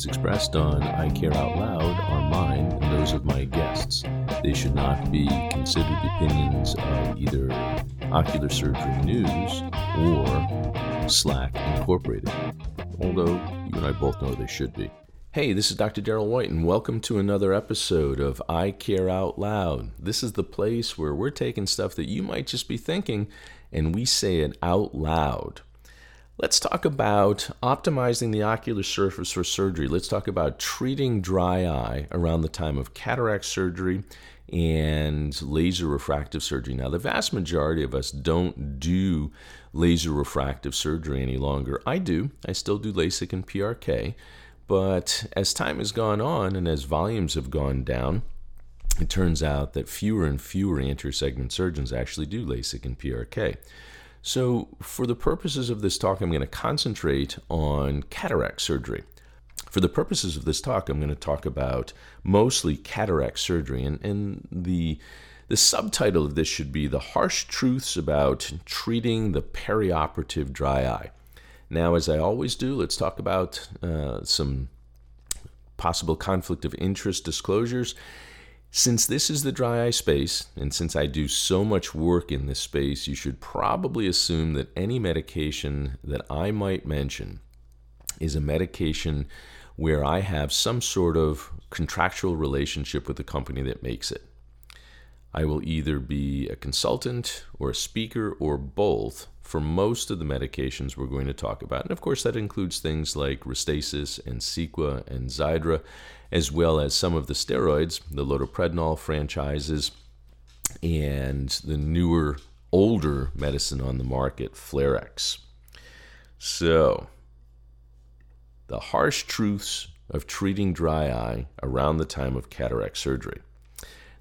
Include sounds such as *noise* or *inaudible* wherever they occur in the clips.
opinions expressed on EyeCare Out Loud are mine and those of my guests. They should not be considered opinions of either Ocular Surgery News or Slack Incorporated, although you and I both know they should be. Hey, this is Dr. Darrell White, and welcome to another episode of EyeCare Out Loud. This is the place where we're taking stuff that you might just be thinking and we say it out loud. Let's talk about optimizing the ocular surface for surgery. Let's talk about treating dry eye around the time of cataract surgery and laser refractive surgery. Now, the vast majority of us don't do laser refractive surgery any longer. I do, I still do LASIK and PRK, but as time has gone on and as volumes have gone down, it turns out that fewer and fewer anterior segment surgeons actually do LASIK and PRK. So, for the purposes of this talk, I'm going to concentrate on cataract surgery. For the purposes of this talk, I'm going to talk about mostly cataract surgery, and, and the the subtitle of this should be The Harsh Truths About Treating the Perioperative Dry Eye. Now, as I always do, let's talk about uh, some possible conflict of interest disclosures since this is the dry eye space, and since I do so much work in this space, you should probably assume that any medication that I might mention is a medication where I have some sort of contractual relationship with the company that makes it. I will either be a consultant or a speaker or both for most of the medications we're going to talk about. And of course, that includes things like Restasis and Cequa and Xiidra, as well as some of the steroids, the loteprednol franchises, and the newer, older medicine on the market, Flarex. So, the harsh truths of treating dry eye around the time of cataract surgery.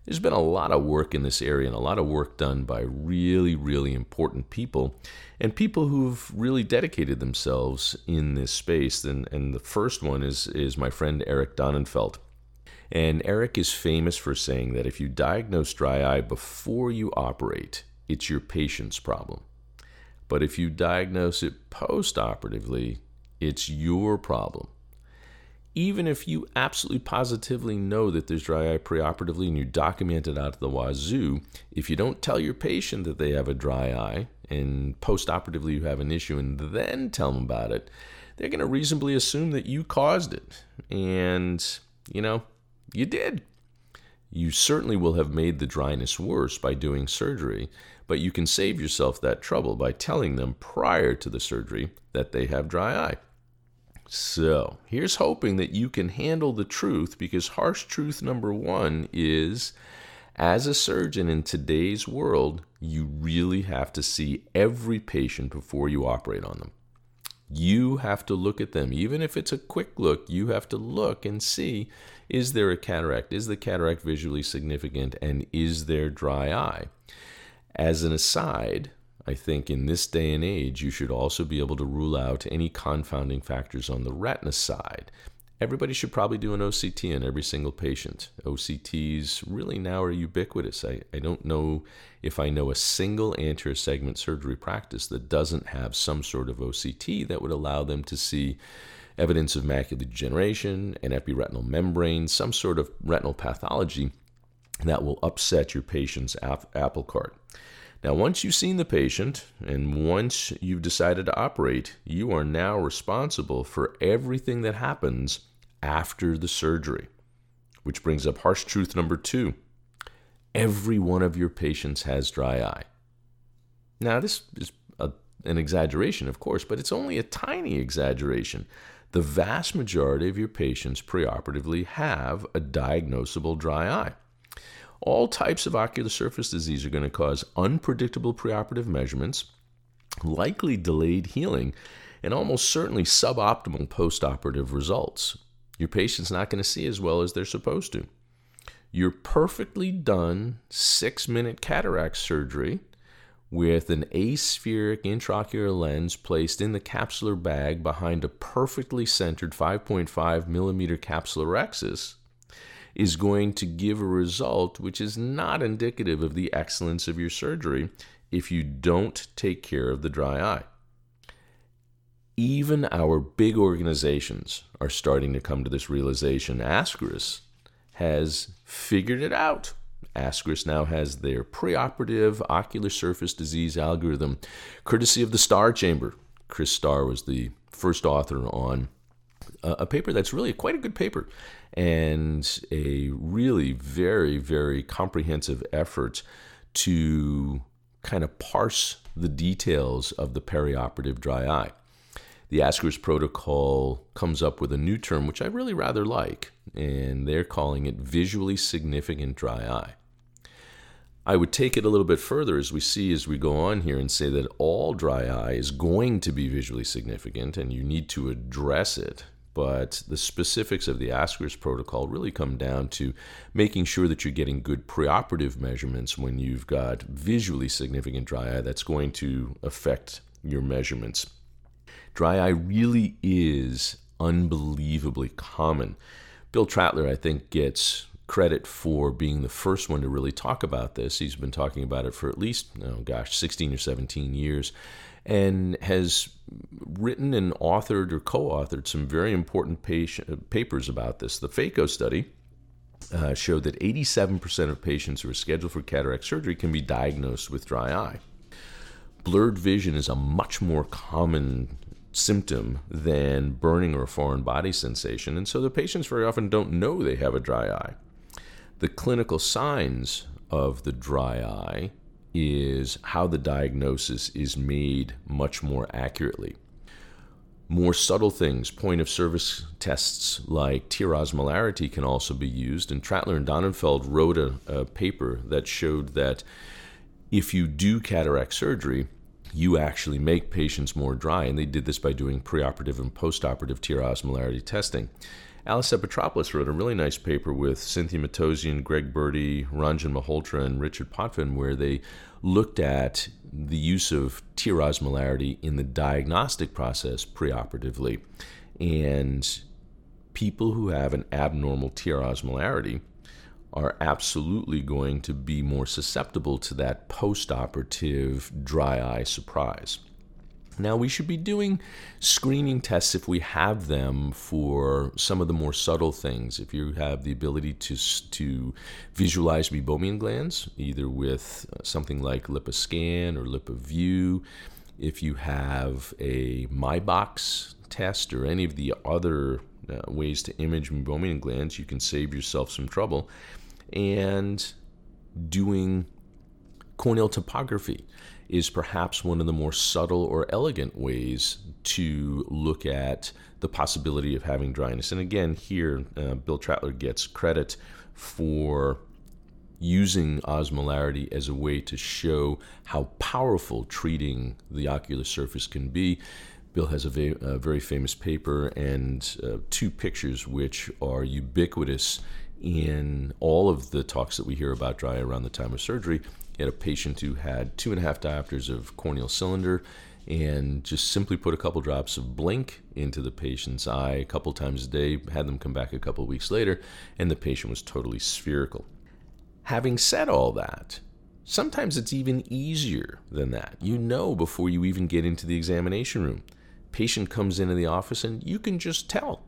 There's been a lot of work in this area and a lot of work done by really, really important people and people who've really dedicated themselves in this space. And, and the first one is, is my friend Eric Donnenfeld. And Eric is famous for saying that if you diagnose dry eye before you operate, it's your patient's problem. But if you diagnose it post operatively, it's your problem even if you absolutely positively know that there's dry eye preoperatively and you document it out of the wazoo, if you don't tell your patient that they have a dry eye and postoperatively you have an issue and then tell them about it, they're going to reasonably assume that you caused it. And, you know, you did. You certainly will have made the dryness worse by doing surgery, but you can save yourself that trouble by telling them prior to the surgery that they have dry eye. So, here's hoping that you can handle the truth because harsh truth number one is as a surgeon in today's world, you really have to see every patient before you operate on them. You have to look at them. Even if it's a quick look, you have to look and see is there a cataract? Is the cataract visually significant? And is there dry eye? As an aside, I think in this day and age, you should also be able to rule out any confounding factors on the retina side. Everybody should probably do an OCT on every single patient. OCTs really now are ubiquitous. I, I don't know if I know a single anterior segment surgery practice that doesn't have some sort of OCT that would allow them to see evidence of macular degeneration, an epiretinal membrane, some sort of retinal pathology that will upset your patient's apple cart. Now, once you've seen the patient and once you've decided to operate, you are now responsible for everything that happens after the surgery. Which brings up harsh truth number two every one of your patients has dry eye. Now, this is a, an exaggeration, of course, but it's only a tiny exaggeration. The vast majority of your patients preoperatively have a diagnosable dry eye. All types of ocular surface disease are going to cause unpredictable preoperative measurements, likely delayed healing, and almost certainly suboptimal postoperative results. Your patient's not going to see as well as they're supposed to. Your perfectly done six minute cataract surgery with an aspheric intraocular lens placed in the capsular bag behind a perfectly centered 5.5 millimeter capsulorhexis is going to give a result which is not indicative of the excellence of your surgery if you don't take care of the dry eye. even our big organizations are starting to come to this realization. ASCRS has figured it out. ASCRS now has their preoperative ocular surface disease algorithm, courtesy of the Star Chamber. Chris Starr was the first author on uh, a paper that's really quite a good paper and a really very, very comprehensive effort to kind of parse the details of the perioperative dry eye. The ASCRS protocol comes up with a new term, which I really rather like, and they're calling it visually significant dry eye. I would take it a little bit further as we see as we go on here and say that all dry eye is going to be visually significant and you need to address it but the specifics of the ASCRS protocol really come down to making sure that you're getting good preoperative measurements when you've got visually significant dry eye that's going to affect your measurements. Dry eye really is unbelievably common. Bill Trattler, I think, gets credit for being the first one to really talk about this. He's been talking about it for at least, oh gosh, 16 or 17 years and has written and authored or co authored some very important patient, papers about this. The PHACO study uh, showed that 87% of patients who are scheduled for cataract surgery can be diagnosed with dry eye. Blurred vision is a much more common symptom than burning or foreign body sensation, and so the patients very often don't know they have a dry eye. The clinical signs of the dry eye is how the diagnosis is made much more accurately. More subtle things, point of service tests like tear osmolarity can also be used. And Trattler and Donnenfeld wrote a, a paper that showed that if you do cataract surgery, you actually make patients more dry. And they did this by doing preoperative and postoperative tear osmolarity testing. Alice Epitropoulos wrote a really nice paper with Cynthia Matossian, Greg Berdy, Ranjan Malhotra, and Richard Potvin, where they looked at the use of tear osmolarity in the diagnostic process preoperatively. And people who have an abnormal tear osmolarity are absolutely going to be more susceptible to that postoperative dry eye surprise. Now, we should be doing screening tests if we have them for some of the more subtle things. If you have the ability to, to visualize meibomian glands, either with uh, something like LipiScan or LipiView, if you have a MyBox test or any of the other uh, ways to image meibomian glands, you can save yourself some trouble. And doing corneal topography is perhaps one of the more subtle or elegant ways to look at the possibility of having dryness. And again, here, uh, Bill Trattler gets credit for using osmolarity as a way to show how powerful treating the ocular surface can be. Bill has a, va- a very famous paper and uh, two pictures which are ubiquitous in all of the talks that we hear about dry around the time of surgery. He had a patient who had two and a half diopters of corneal cylinder and just simply put a couple drops of blink into the patient's eye a couple times a day, had them come back a couple weeks later, and the patient was totally spherical. Having said all that, sometimes it's even easier than that. You know before you even get into the examination room. Patient comes into the office and you can just tell.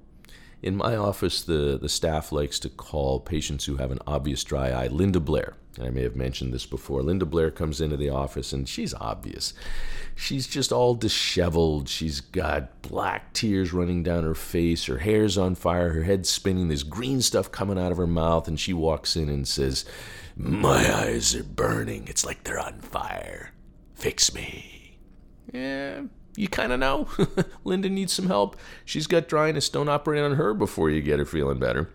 In my office, the, the staff likes to call patients who have an obvious dry eye Linda Blair. I may have mentioned this before. Linda Blair comes into the office and she's obvious. She's just all disheveled. She's got black tears running down her face. Her hair's on fire. Her head's spinning. There's green stuff coming out of her mouth. And she walks in and says, My eyes are burning. It's like they're on fire. Fix me. Yeah, you kind of know. *laughs* Linda needs some help. She's got dryness. Don't operate on her before you get her feeling better.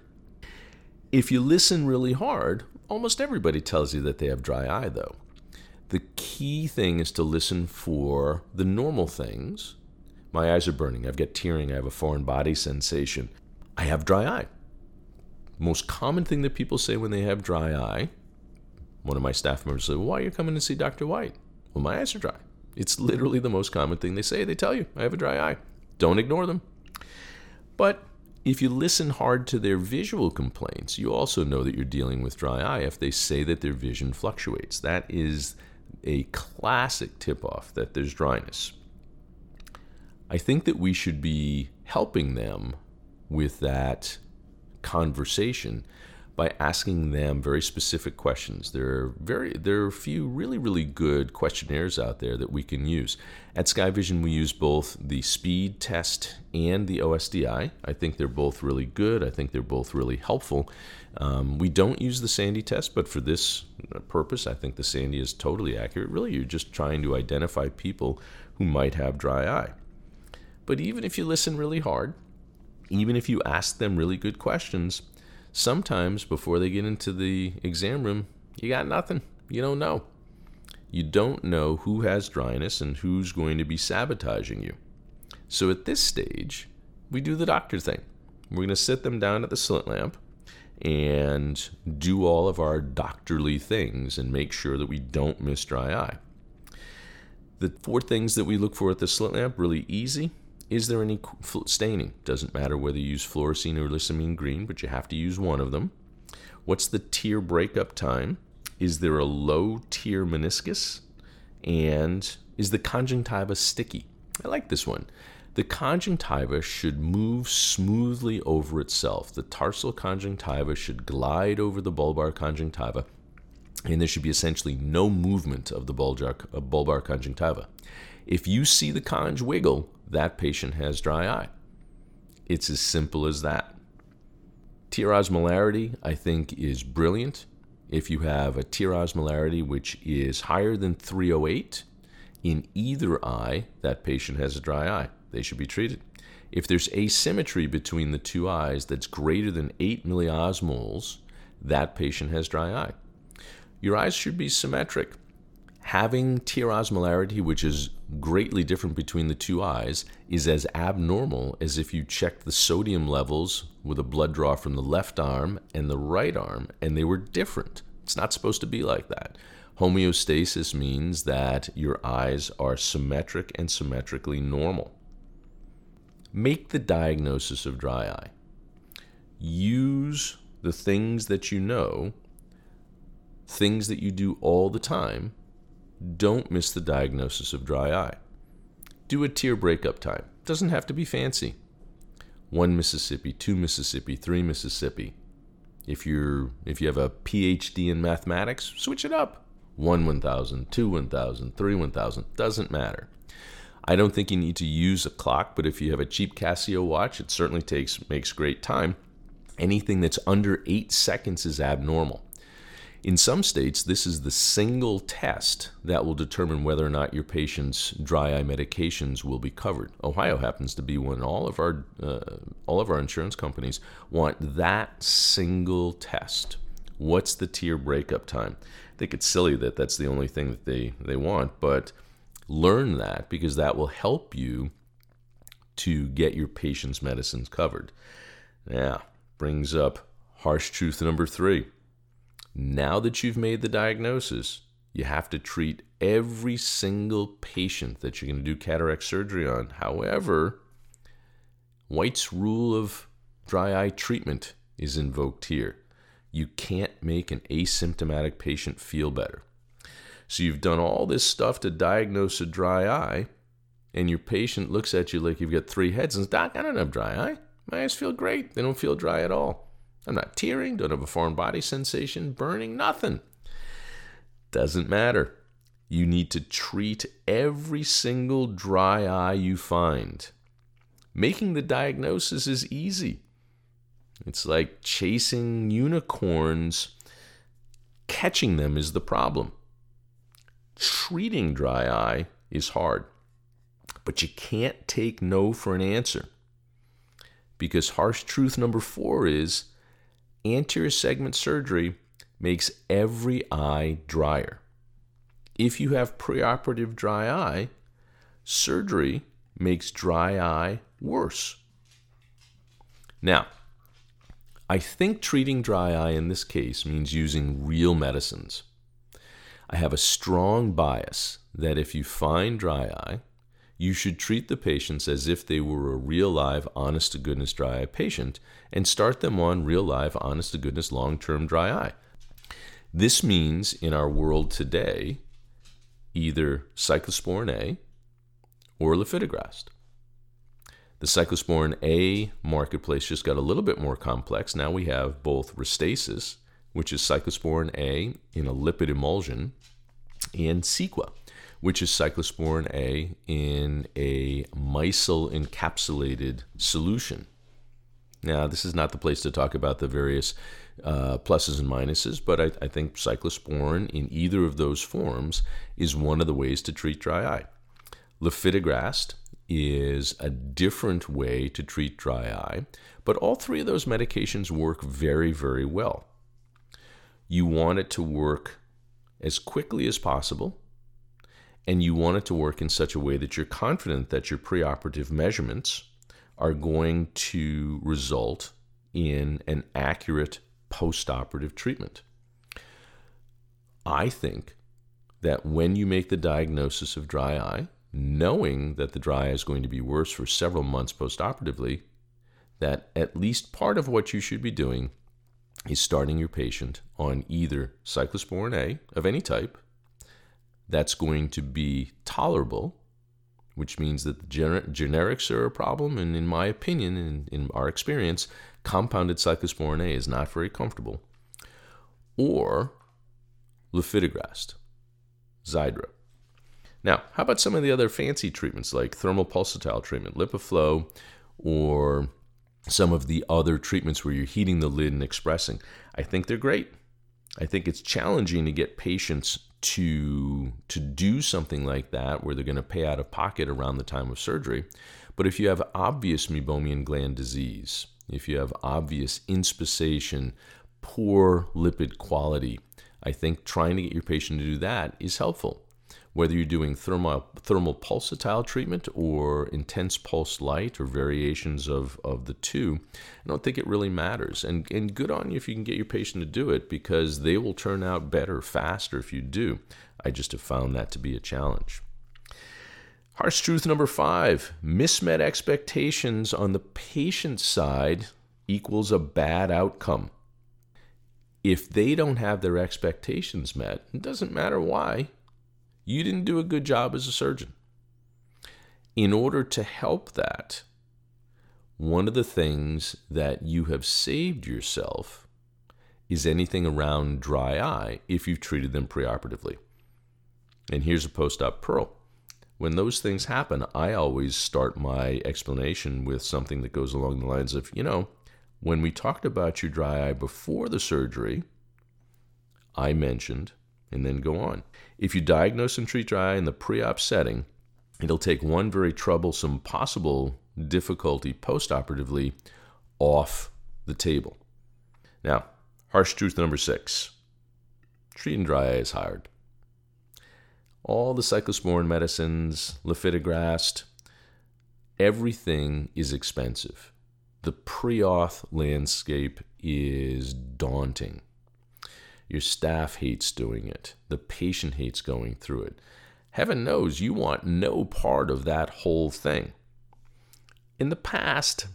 If you listen really hard, almost everybody tells you that they have dry eye, though. The key thing is to listen for the normal things. My eyes are burning. I've got tearing. I have a foreign body sensation. I have dry eye. Most common thing that people say when they have dry eye, one of my staff members said, Why are you coming to see Dr. White? Well, my eyes are dry. It's literally the most common thing they say. They tell you, I have a dry eye. Don't ignore them. But if you listen hard to their visual complaints, you also know that you're dealing with dry eye if they say that their vision fluctuates. That is a classic tip off that there's dryness. I think that we should be helping them with that conversation by asking them very specific questions. There are very there are a few really really good questionnaires out there that we can use. At Skyvision we use both the speed test and the OSDI. I think they're both really good. I think they're both really helpful. Um, we don't use the SANDE test, but for this purpose, I think the SANDE is totally accurate. Really, you're just trying to identify people who might have dry eye. But even if you listen really hard, even if you ask them really good questions, sometimes before they get into the exam room, you got nothing. You don't know. You don't know who has dryness and who's going to be sabotaging you. So at this stage, we do the doctor thing. We're going to sit them down at the slit lamp and do all of our doctorly things and make sure that we don't miss dry eye. The four things that we look for at the slit lamp really easy is there any staining? Doesn't matter whether you use fluorescein or lissamine green, but you have to use one of them. What's the tear breakup time? Is there a low tear meniscus? And is the conjunctiva sticky? I like this one. The conjunctiva should move smoothly over itself. The tarsal conjunctiva should glide over the bulbar conjunctiva, and there should be essentially no movement of the bulbar, uh, bulbar conjunctiva. If you see the conj wiggle, that patient has dry eye. It's as simple as that. Tear osmolarity, I think, is brilliant. If you have a tear osmolarity which is higher than 308 in either eye, that patient has a dry eye. They should be treated. If there's asymmetry between the two eyes that's greater than 8 milliosmoles, that patient has dry eye. Your eyes should be symmetric having tear osmolarity, which is greatly different between the two eyes, is as abnormal as if you checked the sodium levels with a blood draw from the left arm and the right arm, and they were different. It's not supposed to be like that. Homeostasis means that your eyes are symmetric and symmetrically normal. Make the diagnosis of dry eye. Use the things that you know, things that you do all the time, don't miss the diagnosis of dry eye. Do a tear breakup time. Doesn't have to be fancy. One Mississippi, two Mississippi, three Mississippi. If you're if you have a PhD in mathematics, switch it up. One 1000, two 1000, three 1000, doesn't matter. I don't think you need to use a clock, but if you have a cheap Casio watch, it certainly takes makes great time. Anything that's under 8 seconds is abnormal. In some states, this is the single test that will determine whether or not your patient's dry eye medications will be covered. Ohio happens to be one. All of our uh, all of our insurance companies want that single test. What's the tear breakup time? I think it's silly that that's the only thing that they they want, but learn that because that will help you to get your patient's medicines covered. Now, brings up harsh truth number three. Now that you've made the diagnosis, you have to treat every single patient that you're going to do cataract surgery on. However, White's rule of dry eye treatment is invoked here. You can't make an asymptomatic patient feel better. So you've done all this stuff to diagnose a dry eye, and your patient looks at you like you've got three heads and says, Doc, I don't have dry eye. My eyes feel great. They don't feel dry at all. I'm not tearing, don't have a foreign body sensation, burning, nothing. Doesn't matter. You need to treat every single dry eye you find. Making the diagnosis is easy. It's like chasing unicorns. Catching them is the problem. Treating dry eye is hard. But you can't take no for an answer. Because harsh truth number four is anterior segment surgery makes every eye drier. If you have preoperative dry eye, surgery makes dry eye worse. Now, I think treating dry eye in this case means using real medicines. I have a strong bias that if you find dry eye, you should treat the patients as if they were a real live, honest to goodness dry eye patient and start them on real live, honest to goodness long term dry eye. This means in our world today, either cyclosporin A or lifitegrast. The cyclosporin A marketplace just got a little bit more complex. Now we have both Restasis, which is cyclosporin A in a lipid emulsion, and Cequa, which is cyclosporin A in a micelle encapsulated solution. Now, this is not the place to talk about the various uh, pluses and minuses, but I, I think cyclosporin in either of those forms is one of the ways to treat dry eye. Lifitegrast is a different way to treat dry eye, but all three of those medications work very, very well. You want it to work as quickly as possible, and you want it to work in such a way that you're confident that your preoperative measurements are going to result in an accurate postoperative treatment. I think that when you make the diagnosis of dry eye, knowing that the dry eye is going to be worse for several months postoperatively, that at least part of what you should be doing is starting your patient on either cyclosporin A of any type that's going to be tolerable, which means that the gener- generics are a problem, and in my opinion, in, in our experience, compounded cyclosporin A is not very comfortable, or lifitegrast, Xiidra. Now, how about some of the other fancy treatments like thermal pulsatile treatment, LipiFlow, or some of the other treatments where you're heating the lid and expressing? I think they're great. I think it's challenging to get patients to to do something like that where they're going to pay out of pocket around the time of surgery. But if you have obvious meibomian gland disease, if you have obvious inspissation, poor lipid quality, I think trying to get your patient to do that is helpful whether you're doing thermal, thermal pulsatile treatment or intense pulse light or variations of, of the two, I don't think it really matters. And, and good on you if you can get your patient to do it because they will turn out better faster if you do. I just have found that to be a challenge. Harsh truth number five mismet expectations on the patient side equals a bad outcome. If they don't have their expectations met, it doesn't matter why, you didn't do a good job as a surgeon. In order to help that, one of the things that you have saved yourself is anything around dry eye if you've treated them preoperatively. And here's a post op pearl. When those things happen, I always start my explanation with something that goes along the lines of, you know, when we talked about your dry eye before the surgery, I mentioned and then go on. If you diagnose and treat dry eye in the pre op setting, it'll take one very troublesome possible difficulty postoperatively off the table. Now, harsh truth number six treating dry eye is hard. All the cyclosporin medicines, lifitegrast, everything is expensive. The pre auth landscape is daunting. Your staff hates doing it. The patient hates going through it. Heaven knows you want no part of that whole thing. In the past,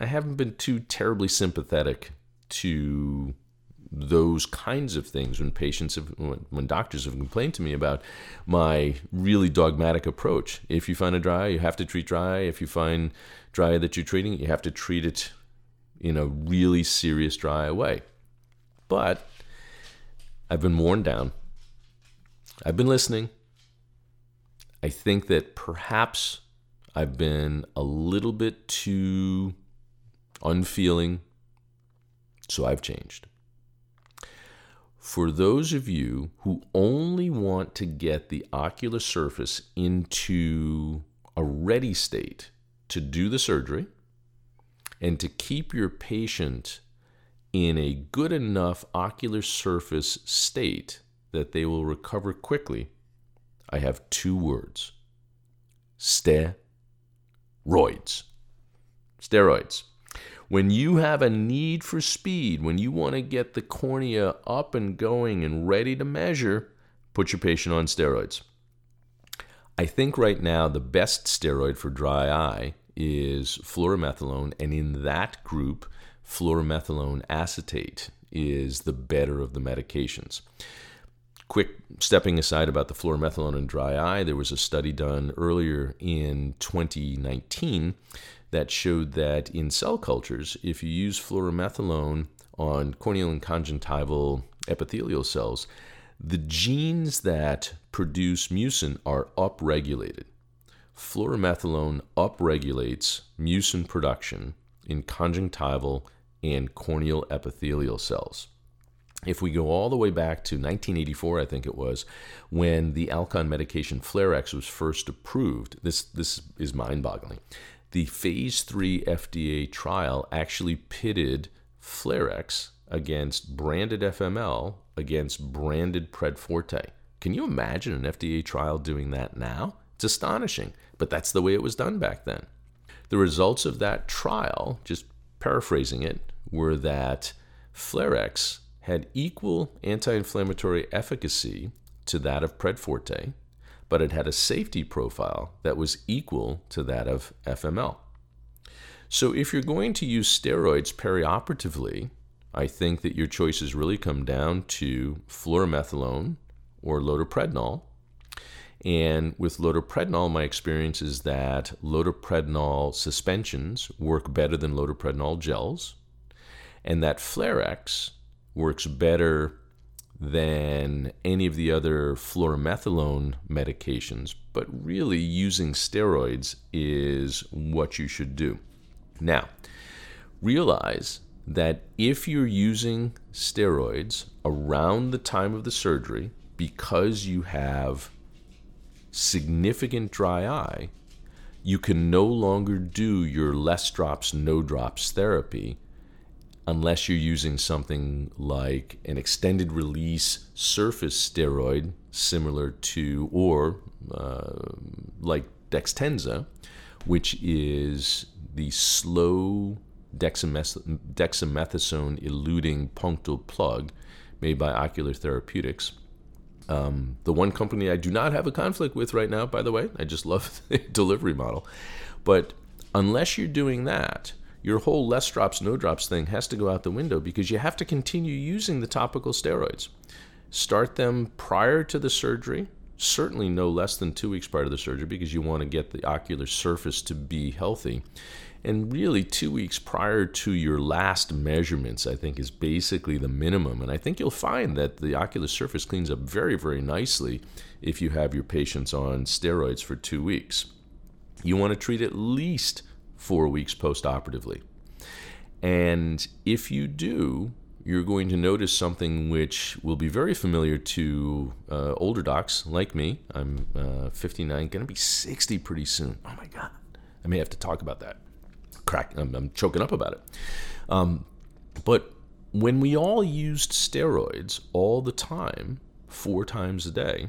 I haven't been too terribly sympathetic to those kinds of things when patients have, when doctors have complained to me about my really dogmatic approach. If you find a dry, you have to treat dry. If you find dry that you're treating, you have to treat it in a really serious dry way. But I've been worn down. I've been listening. I think that perhaps I've been a little bit too unfeeling, so I've changed. For those of you who only want to get the ocular surface into a ready state to do the surgery and to keep your patient in a good enough ocular surface state that they will recover quickly, I have two words steroids. Steroids. When you have a need for speed, when you want to get the cornea up and going and ready to measure, put your patient on steroids. I think right now the best steroid for dry eye is fluorometholone, and in that group, fluorometholone acetate is the better of the medications. Quick stepping aside about the fluorometholone and dry eye, there was a study done earlier in 2019 that showed that in cell cultures, if you use fluorometholone on corneal and conjunctival epithelial cells, the genes that produce mucin are upregulated. Fluorometholone upregulates mucin production in conjunctival and corneal epithelial cells. If we go all the way back to 1984, I think it was, when the Alcon medication Flarex was first approved, this, this is mind boggling. The phase 3 FDA trial actually pitted Flarex against branded FML against branded Predforte. Can you imagine an FDA trial doing that now? It's astonishing, but that's the way it was done back then. The results of that trial, just paraphrasing it, were that Flarex had equal anti inflammatory efficacy to that of Predforte, but it had a safety profile that was equal to that of FML. So, if you're going to use steroids perioperatively, I think that your choices really come down to fluorometholone or loteprednol. And with loteprednol, my experience is that loteprednol suspensions work better than loteprednol gels, and that Flarex works better than any of the other fluorometholone medications, but really using steroids is what you should do. Now, realize that if you're using steroids around the time of the surgery because you have significant dry eye, you can no longer do your less drops, no drops therapy unless you're using something like an extended release surface steroid, similar to, or uh, like Dextenza, which is the slow dexameth- dexamethasone eluting punctal plug made by Ocular Therapeutix. Um, the one company I do not have a conflict with right now, by the way, I just love *laughs* the delivery model. But unless you're doing that, your whole less drops, no drops thing has to go out the window because you have to continue using the topical steroids. Start them prior to the surgery, certainly no less than two weeks prior to the surgery because you want to get the ocular surface to be healthy and really two weeks prior to your last measurements i think is basically the minimum and i think you'll find that the ocular surface cleans up very very nicely if you have your patients on steroids for two weeks you want to treat at least four weeks post-operatively and if you do you're going to notice something which will be very familiar to uh, older docs like me. I'm uh, 59, going to be 60 pretty soon. Oh my God. I may have to talk about that crack. I'm, I'm choking up about it. Um, but when we all used steroids all the time, four times a day,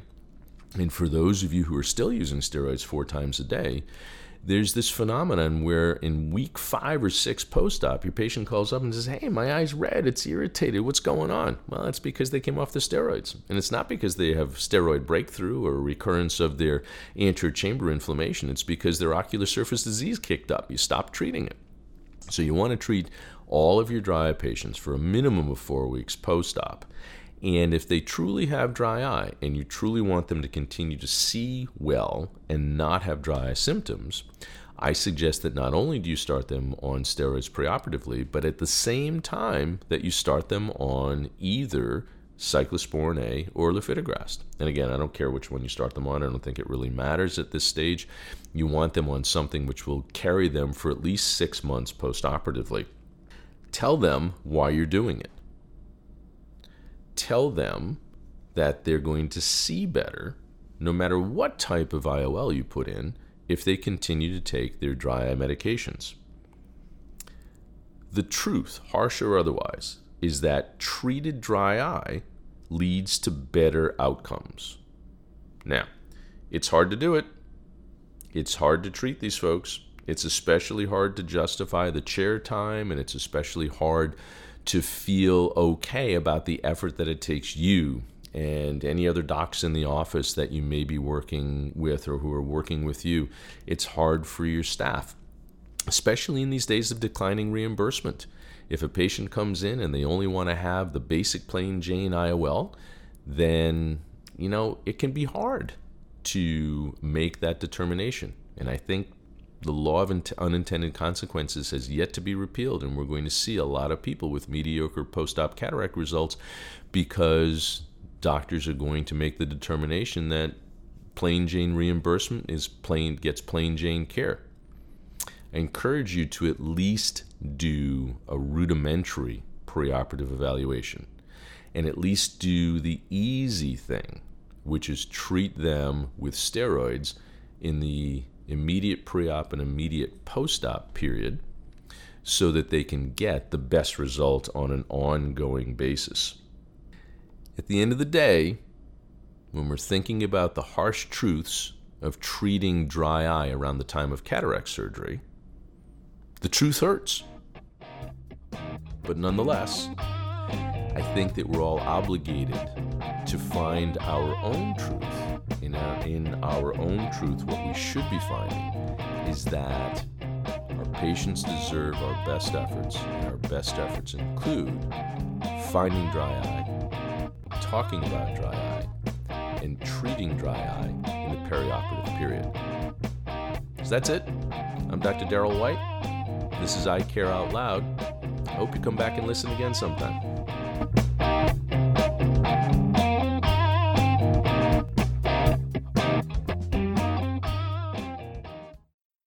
and for those of you who are still using steroids four times a day, there's this phenomenon where in week five or six post op, your patient calls up and says, Hey, my eye's red. It's irritated. What's going on? Well, it's because they came off the steroids. And it's not because they have steroid breakthrough or recurrence of their anterior chamber inflammation. It's because their ocular surface disease kicked up. You stop treating it. So you want to treat all of your dry eye patients for a minimum of four weeks post op. And if they truly have dry eye and you truly want them to continue to see well and not have dry eye symptoms, I suggest that not only do you start them on steroids preoperatively, but at the same time that you start them on either cyclosporin A or lifitegrast. And again, I don't care which one you start them on. I don't think it really matters at this stage. You want them on something which will carry them for at least six months postoperatively. Tell them why you're doing it tell them that they're going to see better no matter what type of IOL you put in if they continue to take their dry eye medications. The truth, harsh or otherwise, is that treated dry eye leads to better outcomes. Now, it's hard to do it. It's hard to treat these folks. It's especially hard to justify the chair time, and it's especially hard to feel okay about the effort that it takes you and any other docs in the office that you may be working with or who are working with you. It's hard for your staff, especially in these days of declining reimbursement. If a patient comes in and they only want to have the basic plain Jane IOL, then you know it can be hard to make that determination. And I think the law of unintended consequences has yet to be repealed, and we're going to see a lot of people with mediocre post op cataract results because doctors are going to make the determination that plain Jane reimbursement is plain gets plain Jane care. I encourage you to at least do a rudimentary preoperative evaluation and at least do the easy thing, which is treat them with steroids in the immediate pre op and immediate post op period so that they can get the best result on an ongoing basis. At the end of the day, when we're thinking about the harsh truths of treating dry eye around the time of cataract surgery, the truth hurts. But nonetheless, I think that we're all obligated to find our own truth. In our, in our own truth, what we should be finding is that our patients deserve our best efforts, and our best efforts include finding dry eye, talking about dry eye, and treating dry eye in the perioperative period. So that's it. I'm Dr. Darrell White. This is EyeCare Out Loud. Hope you come back and listen again sometime.